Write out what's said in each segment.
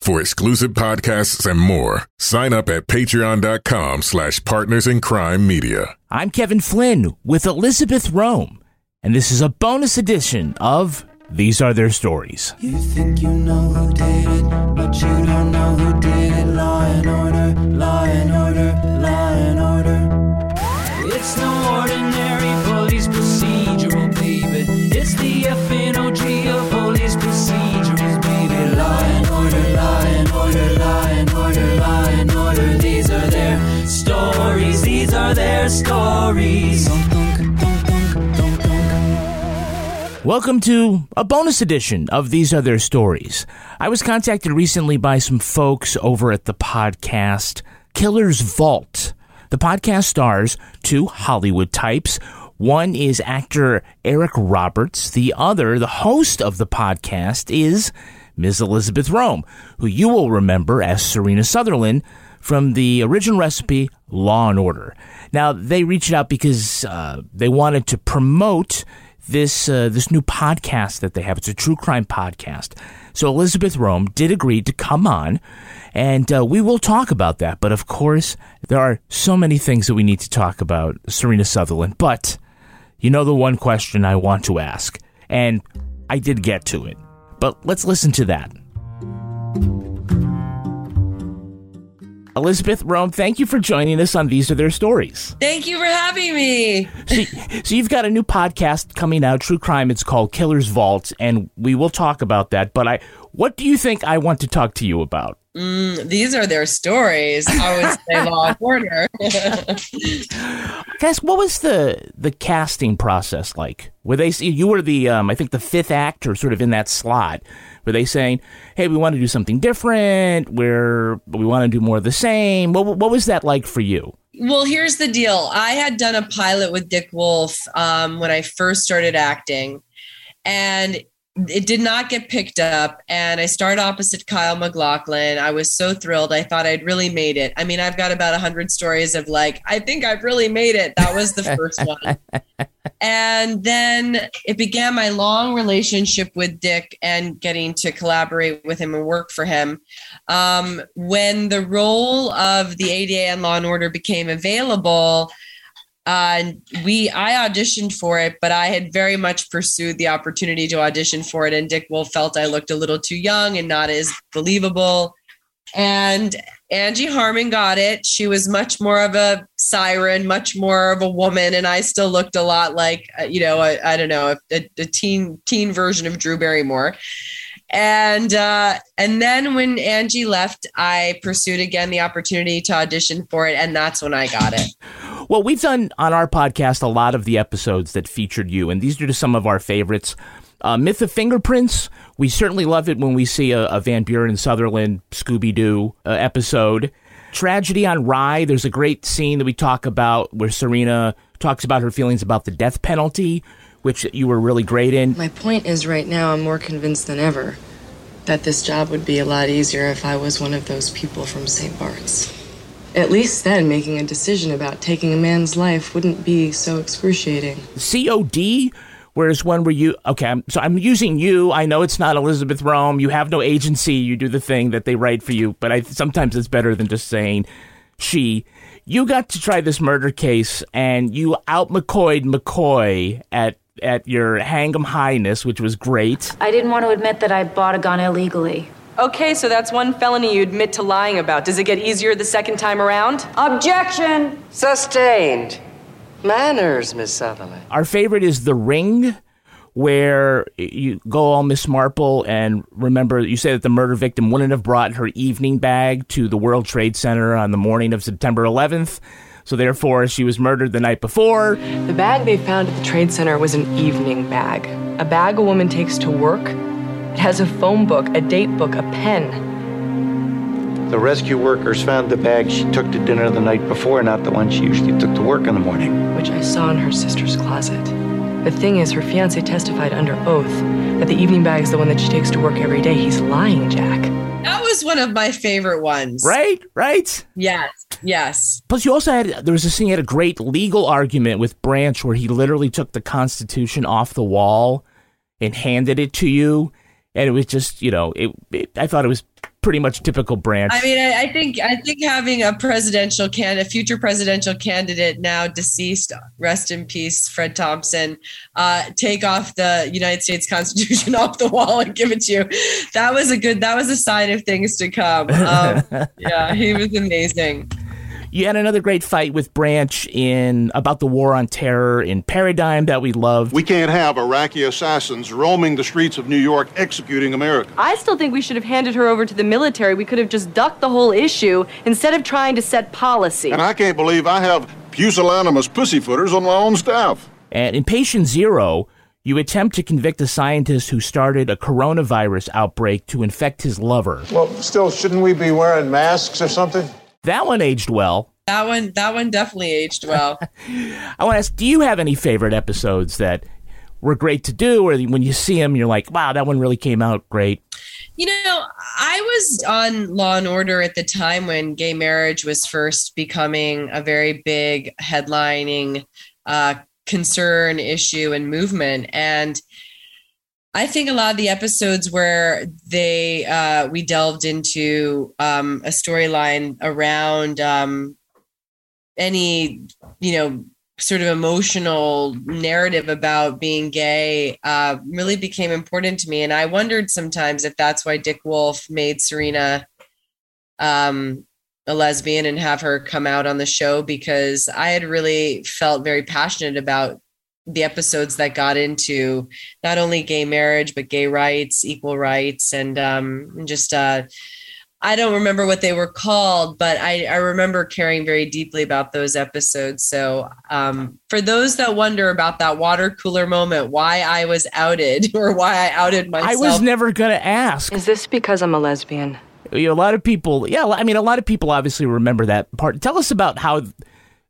For exclusive podcasts and more, sign up at patreon.com slash partners in crime media. I'm Kevin Flynn with Elizabeth Röhm, and this is a bonus edition of These Are Their Stories. You think you know who did it, but you don't know who did it. Law and order, law and order, law and order. It's no ordinary their stories. Welcome to a bonus edition of These Are Their Stories. I was contacted recently by some folks over at the podcast Killer's Vault. The podcast stars two Hollywood types. One is actor Eric Roberts. The other, the host of the podcast, is Ms. Elizabeth Röhm, who you will remember as Serena Sutherland from the original recipe Law and Order. Now, they reached out because uh, they wanted to promote this uh, this new podcast that they have. It's a true crime podcast. So Elizabeth Röhm did agree to come on, and uh, we will talk about that. But of course, there are so many things that we need to talk about Serena Sutherland. But you know the one question I want to ask, and I did get to it. But let's listen to that. Elizabeth Röhm, thank you for joining us on These Are Their Stories. Thank you for having me. so, so you've got a new podcast coming out, true crime. It's called Killer's Vault, and we will talk about that. But I, what do you think I want to talk to you about? Mm, these are their stories. I would say Law and Order. Guys, what was the the casting process like? Were they you were the um, I think the fifth actor, sort of in that slot? Were they saying, "Hey, we want to do something different. We're we want to do more of the same"? What what was that like for you? well, here's the deal. I had done a pilot with Dick Wolf um, when I first started acting, and it did not get picked up and i started opposite kyle maclachlan i was so thrilled. I thought i'd really made it. I mean i've got about 100 stories of like i think i've really made it. That was the first one. And then it began my long relationship with dick and getting to collaborate with him and work for him um, when the role of the ada and law and order became available uh, we I auditioned for it, but I had very much pursued the opportunity to audition for it, and Dick Wolf felt I looked a little too young and not as believable. And Angie Harmon got it. She was much more of a siren, much more of a woman, and I still looked a lot like uh, you know I don't know a, a teen teen version of Drew Barrymore. And uh, and then when Angie left, I pursued again the opportunity to audition for it, and that's when I got it. Well, we've done on our podcast a lot of the episodes that featured you, and these are just some of our favorites. Uh, Myth of Fingerprints. We certainly love it when we see a, a Van Buren Sutherland Scooby Doo uh, episode. Tragedy on Rye. There's a great scene that we talk about where Serena talks about her feelings about the death penalty, which you were really great in. My point is, right now, I'm more convinced than ever that this job would be a lot easier if I was one of those people from St. Bart's. At least then, making a decision about taking a man's life wouldn't be so excruciating. COD. Whereas one where you, okay, I'm, so I'm using you. I know it's not Elizabeth Röhm. You have no agency. You do the thing that they write for you. But I sometimes it's better than just saying she. You got to try this murder case, and you out McCoyed McCoy at at your Hang'em Highness, which was great. I didn't want to admit that I bought a gun illegally. Okay, so that's one felony you admit to lying about. Does it get easier the second time around? Objection! Sustained. Manners, Miss Sutherland. Our favorite is The Ring, where you go all Miss Marple and remember you say that the murder victim wouldn't have brought her evening bag to the World Trade Center on the morning of September 11th. So therefore, she was murdered the night before. The bag they found at the Trade Center was an evening bag. A bag a woman takes to work. It has a phone book, a date book, a pen. The rescue workers found the bag she took to dinner the night before, not the one she usually took to work in the morning. Which I saw in her sister's closet. The thing is, her fiance testified under oath that the evening bag is the one that she takes to work every day. He's lying, Jack. That was one of my favorite ones. Right? Right? Yes. Yes. Plus, you also had there was a scene he had a great legal argument with Branch where he literally took the Constitution off the wall and handed it to you, and it was just you know it. it I thought it was pretty much typical Branch. I mean, I, I think I think having a presidential can a future presidential candidate now deceased, rest in peace, Fred Thompson, uh, take off the United States Constitution off the wall and give it to you. That was a good. That was a sign of things to come. Um, yeah, he was amazing. You had another great fight with Branch in about the war on terror in Paradigm that we loved. We can't have Iraqi assassins roaming the streets of New York executing Americans. I still think we should have handed her over to the military. We could have just ducked the whole issue instead of trying to set policy. And I can't believe I have pusillanimous pussyfooters on my own staff. And in Patient Zero, you attempt to convict a scientist who started a coronavirus outbreak to infect his lover. Well, still, shouldn't we be wearing masks or something? That one aged well. That one, that one definitely aged well. I want to ask, do you have any favorite episodes that were great to do, or when you see them, you're like, wow, that one really came out great? You know, I was on Law and Order at the time when gay marriage was first becoming a very big headlining uh, concern, issue, and movement. And I think a lot of the episodes where they uh, we delved into um, a storyline around um, any you know sort of emotional narrative about being gay uh, really became important to me, and I wondered sometimes if that's why Dick Wolf made Serena um, a lesbian and have her come out on the show because I had really felt very passionate about the episodes that got into not only gay marriage but gay rights equal rights and um just uh I don't remember what they were called, but I, I remember caring very deeply about those episodes. So, um, for those that wonder about that water cooler moment, why I was outed or why I outed myself, I was never going to ask. Is this because I'm a lesbian? You know, a lot of people, yeah, I mean, a lot of people obviously remember that part. Tell us about how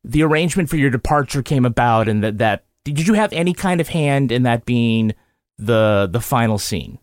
the arrangement for your departure came about, and that that did you have any kind of hand in that being the the final scene?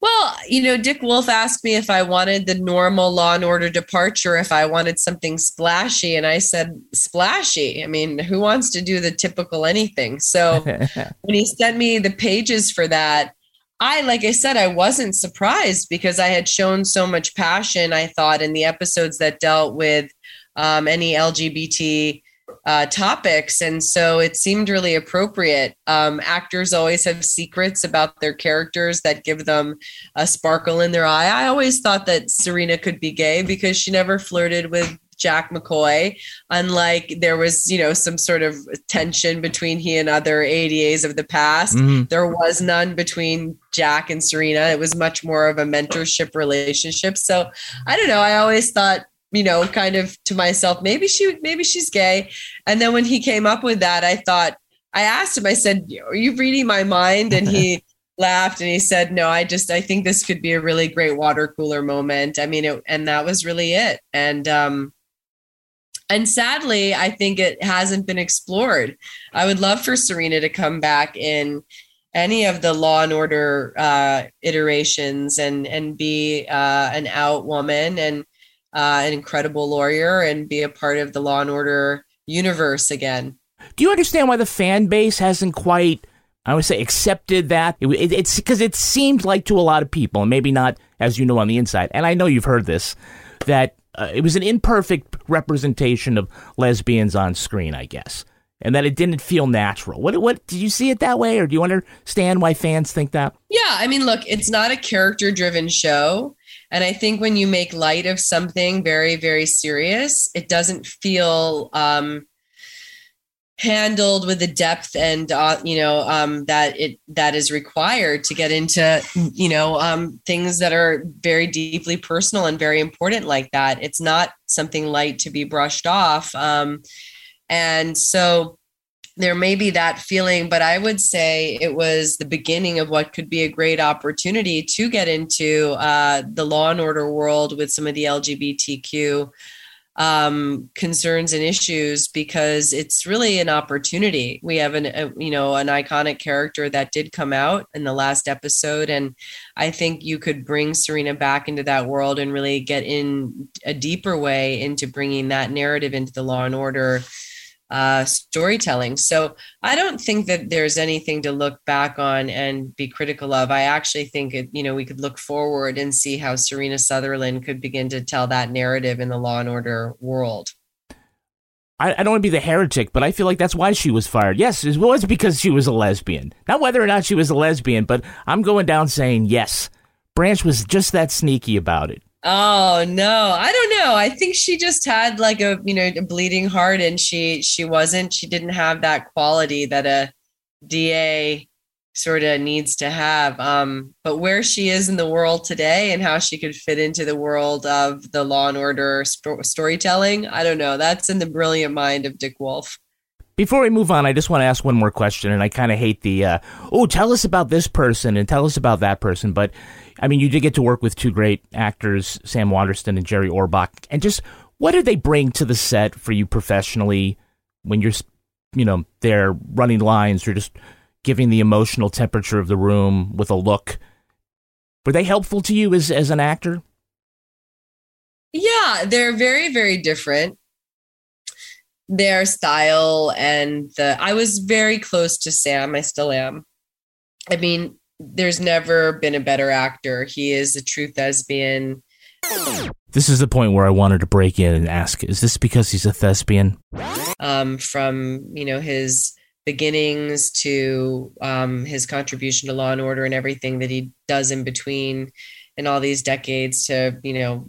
Well, you know, Dick Wolf asked me if I wanted the normal Law and Order departure, if I wanted something splashy, and I said splashy. I mean, who wants to do the typical anything? So when he sent me the pages for that, I, like I said, I wasn't surprised because I had shown so much passion. I thought in the episodes that dealt with um, any LGBT uh, topics. And so it seemed really appropriate. Um, actors always have secrets about their characters that give them a sparkle in their eye. I always thought that Serena could be gay because she never flirted with Jack McCoy, unlike there was, you know, some sort of tension between he and other ADAs of the past. Mm-hmm. There was none between Jack and Serena. It was much more of a mentorship relationship. So I don't know. I always thought you know, kind of to myself, maybe she, maybe she's gay. And then when he came up with that, I thought, I asked him, I said, are you reading my mind? And he laughed and he said, no, I just, I think this could be a really great water cooler moment. I mean, it, and that was really it. And, um, and sadly, I think it hasn't been explored. I would love for Serena to come back in any of the Law and Order uh, iterations and and be uh, an out woman and uh, an incredible lawyer and be a part of the Law and Order universe again. Do you understand why the fan base hasn't quite, I would say, accepted that? It, it, it's because it seemed like to a lot of people, and maybe not as you know on the inside, and I know you've heard this, that uh, it was an imperfect representation of lesbians on screen, I guess, and that it didn't feel natural. What, what did you see it that way, or do you understand why fans think that? Yeah, I mean, look, it's not a character-driven show. And I think when you make light of something very, very serious, it doesn't feel um, handled with the depth and uh, you know um, that it that is required to get into you know um, things that are very deeply personal and very important like that. It's not something light to be brushed off. Um, and so there may be that feeling, but I would say it was the beginning of what could be a great opportunity to get into uh, the law and order world with some of the LGBTQ um, concerns and issues because it's really an opportunity. We have an a, you know an iconic character that did come out in the last episode, and I think you could bring Serena back into that world and really get in a deeper way into bringing that narrative into the Law and Order uh, storytelling. So I don't think that there's anything to look back on and be critical of. I actually think it, you know, we could look forward and see how Serena Sutherland could begin to tell that narrative in the Law and Order world. I, don't want to be the heretic, but I feel like that's why she was fired. Yes, it was because she was a lesbian. Not whether or not she was a lesbian, but I'm going down saying yes. Branch was just that sneaky about it. Oh no, I don't know. I think she just had like a you know a bleeding heart, and she she wasn't. She didn't have that quality that a DA sort of needs to have. Um, but where she is in the world today, and how she could fit into the world of the Law and Order sto- storytelling, I don't know. That's in the brilliant mind of Dick Wolf. Before we move on, I just want to ask one more question, and I kind of hate the uh, oh, tell us about this person and tell us about that person, but I mean, you did get to work with two great actors, Sam Waterston and Jerry Orbach. And just what did they bring to the set for you professionally when you're, you know, they're running lines or just giving the emotional temperature of the room with a look? Were they helpful to you as, as an actor? Yeah, they're very, very different. Their style and the, I was very close to Sam. I still am. I mean, there's never been a better actor. He is a true thespian. This is the point where I wanted to break in and ask: Is this because he's a thespian? Um, from you know his beginnings to um, his contribution to Law and Order and everything that he does in between, in all these decades to you know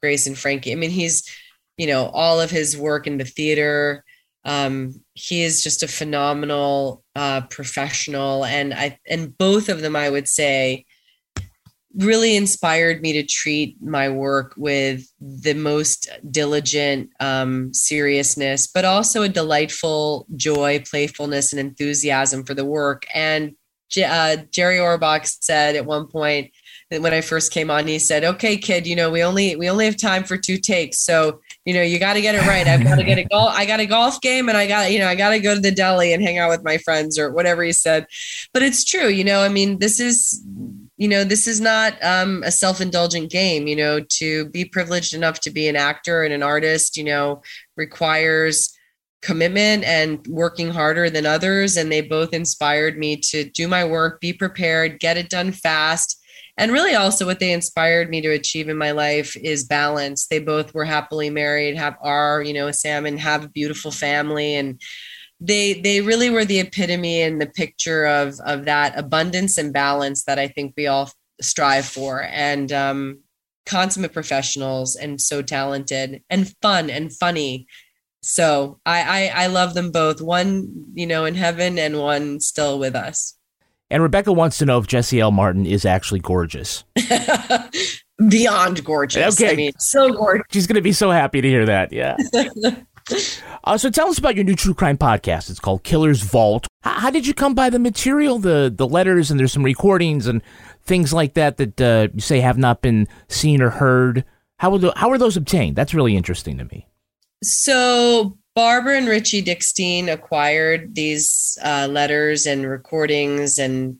Grace and Frankie. I mean, he's you know all of his work in the theater. Um, he is just a phenomenal uh, professional, and I and both of them, I would say, really inspired me to treat my work with the most diligent um, seriousness, but also a delightful joy, playfulness, and enthusiasm for the work. And uh, Jerry Orbach said at one point when I first came on, he said, "Okay, kid, you know we only we only have time for two takes, so you know you got to get it right. I've got to get a golf. I got a golf game, and I got you know I got to go to the deli and hang out with my friends or whatever he said." But it's true, you know. I mean, this is you know this is not um, a self-indulgent game. You know, to be privileged enough to be an actor and an artist, you know, requires commitment and working harder than others and they both inspired me to do my work be prepared get it done fast and really also what they inspired me to achieve in my life is balance. They both were happily married have are you know sam and have a beautiful family. And they they really were the epitome and the picture of of that abundance and balance that i think we all strive for. And um consummate professionals and so talented and fun and funny. So I, I i love them both one you know in heaven and one still with us and Rebecca wants to know if Jesse L. Martin is actually gorgeous. Beyond gorgeous. Okay. I mean, so gorgeous. She's going to be so happy to hear that. Yeah. uh, so tell us about your new true crime podcast. It's called Killer's Vault. How, how, did you come by the material, the the letters, and there's some recordings and things like that that uh, you say have not been seen or heard? How, the, how are those obtained? That's really interesting to me. So Barbara and Richie Dickstein acquired these uh, letters and recordings and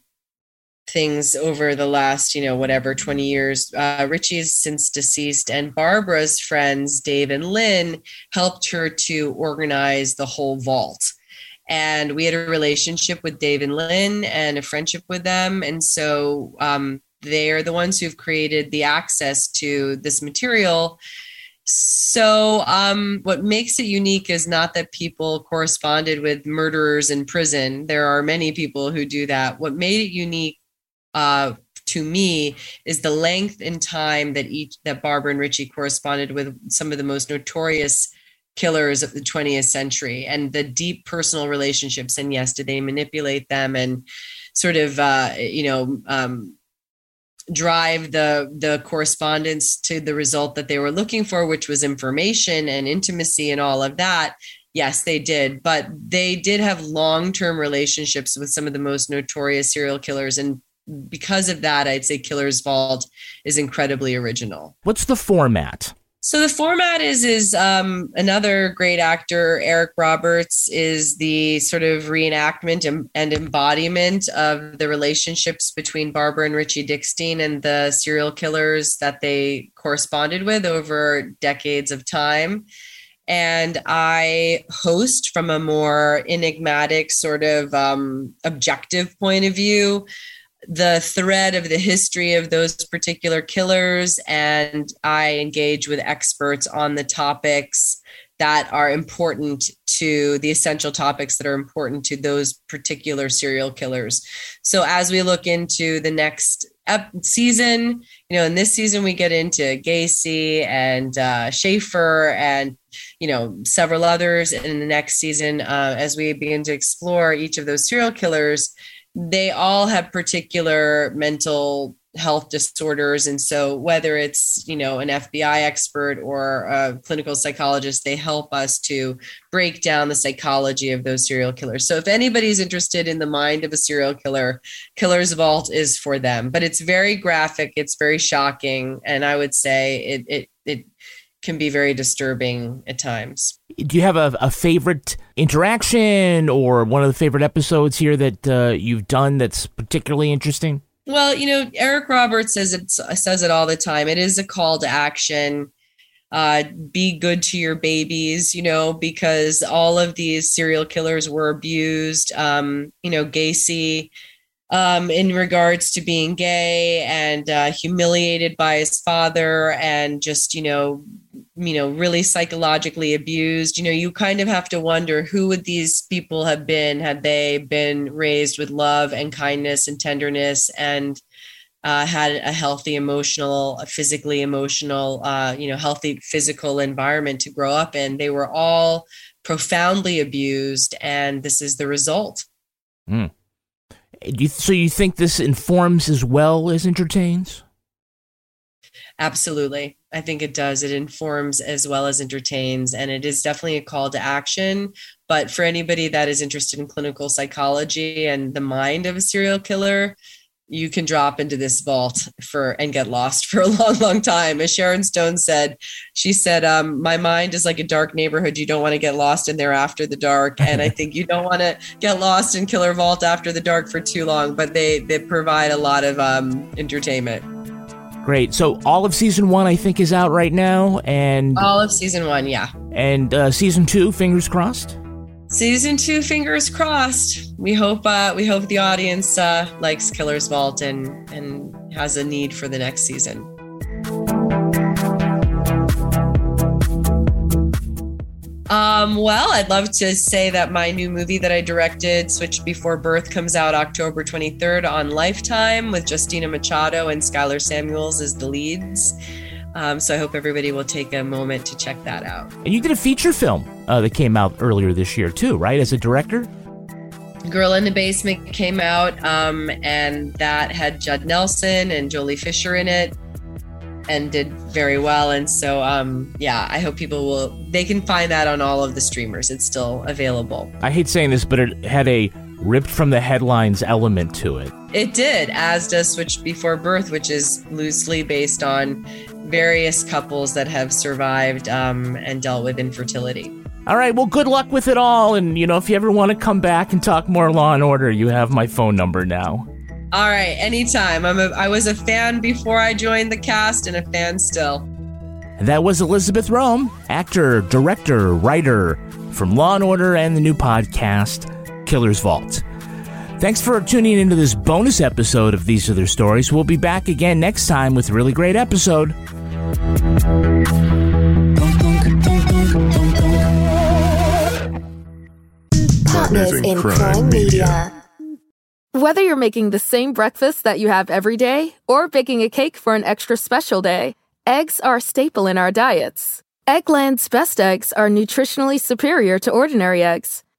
things over the last, you know, whatever, 20 years. Uh, Richie's since deceased, and Barbara's friends, Dave and Lynn, helped her to organize the whole vault. And we had a relationship with Dave and Lynn and a friendship with them. And so um, they are the ones who've created the access to this material so, um, what makes it unique is not that people corresponded with murderers in prison. There are many people who do that. What made it unique uh, to me is the length and time that each that Barbara and Richie corresponded with some of the most notorious killers of the 20th century and the deep personal relationships. And yes, did they manipulate them and sort of uh, you know um, drive the the correspondence to the result that they were looking for which was information and intimacy and all of that Yes, they did, but they did have long-term relationships with some of the most notorious serial killers and because of that, I'd say Killer's Vault is incredibly original. What's the format? So the format is is um, another great actor, Eric Roberts, is the sort of reenactment and, embodiment of the relationships between Barbara and Richie Dickstein and the serial killers that they corresponded with over decades of time. And I host from a more enigmatic, sort of um, objective point of view the thread of the history of those particular killers and I engage with experts on the topics that are important to the essential topics that are important to those particular serial killers. So as we look into the next ep- season, you know, in this season we get into Gacy and uh, Schaefer and you know several others. And in the next season, uh, as we begin to explore each of those serial killers, they all have particular mental health disorders. And so whether it's you know an fbi expert or a clinical psychologist they help us to break down the psychology of those serial killers. So if anybody's interested in the mind of a serial killer killer's vault is for them. But it's very graphic. It's very shocking. And i would say it it, it can be very disturbing at times. Do you have a, a favorite interaction or one of the favorite episodes here that uh, you've done that's particularly interesting? Well, you know, Eric Roberts says it says it all the time. It is a call to action. Uh, be good to your babies, you know, because all of these serial killers were abused. Um, you know, Gacy um, in regards to being gay and uh, humiliated by his father and just you know you know really psychologically abused. You know you kind of have to wonder who would these people have been had they been raised with love and kindness and tenderness and uh, had a healthy emotional a physically emotional uh, you know healthy physical environment to grow up in. They were all profoundly abused and this is the result. Mm. You, so you think this informs as well as entertains Absolutely. I think it does. It informs as well as entertains, and it is definitely a call to action. But for anybody that is interested in clinical psychology and the mind of a serial killer, you can drop into this vault for and get lost for a long, long time. As Sharon Stone said, she said, um, "My mind is like a dark neighborhood. You don't want to get lost in there after the dark, and I think you don't want to get lost in Killer Vault after the dark for too long. But they they provide a lot of um, entertainment." Great. So all of season one, I think, is out right now, and all of season one, yeah. And uh, season two, fingers crossed. Season two, fingers crossed. We hope uh, we hope the audience uh, likes Killer's Vault and and has a need for the next season. Um, well, I'd love to say that my new movie that I directed, Switched Before Birth, comes out October 23rd on Lifetime with Justina Machado and Skylar Samuels as the leads. Um, so I hope everybody will take a moment to check that out. And you did a feature film uh, that came out earlier this year, too, right? As a director? Girl in the Basement came out, um, and that had Judd Nelson and Joely Fisher in it and did very well. And so, um, yeah, I hope people will, they can find that on all of the streamers. It's still available. I hate saying this, but it had a ripped from the headlines element to it. It did, as does Switch Before Birth, which is loosely based on various couples that have survived um, and dealt with infertility. All right, well, good luck with it all. And, you know, if you ever want to come back and talk more Law and Order, you have my phone number now. All right, anytime. I'm a, I was a fan before I joined the cast and a fan still. That was Elizabeth Röhm, actor, director, writer from Law and Order and the new podcast, Killer's Vault. Thanks for tuning into this bonus episode of These Are Their Stories. We'll be back again next time with a really great episode. Partners in Crime Media. Whether you're making the same breakfast that you have every day or baking a cake for an extra special day, eggs are a staple in our diets. Eggland's best eggs are nutritionally superior to ordinary eggs,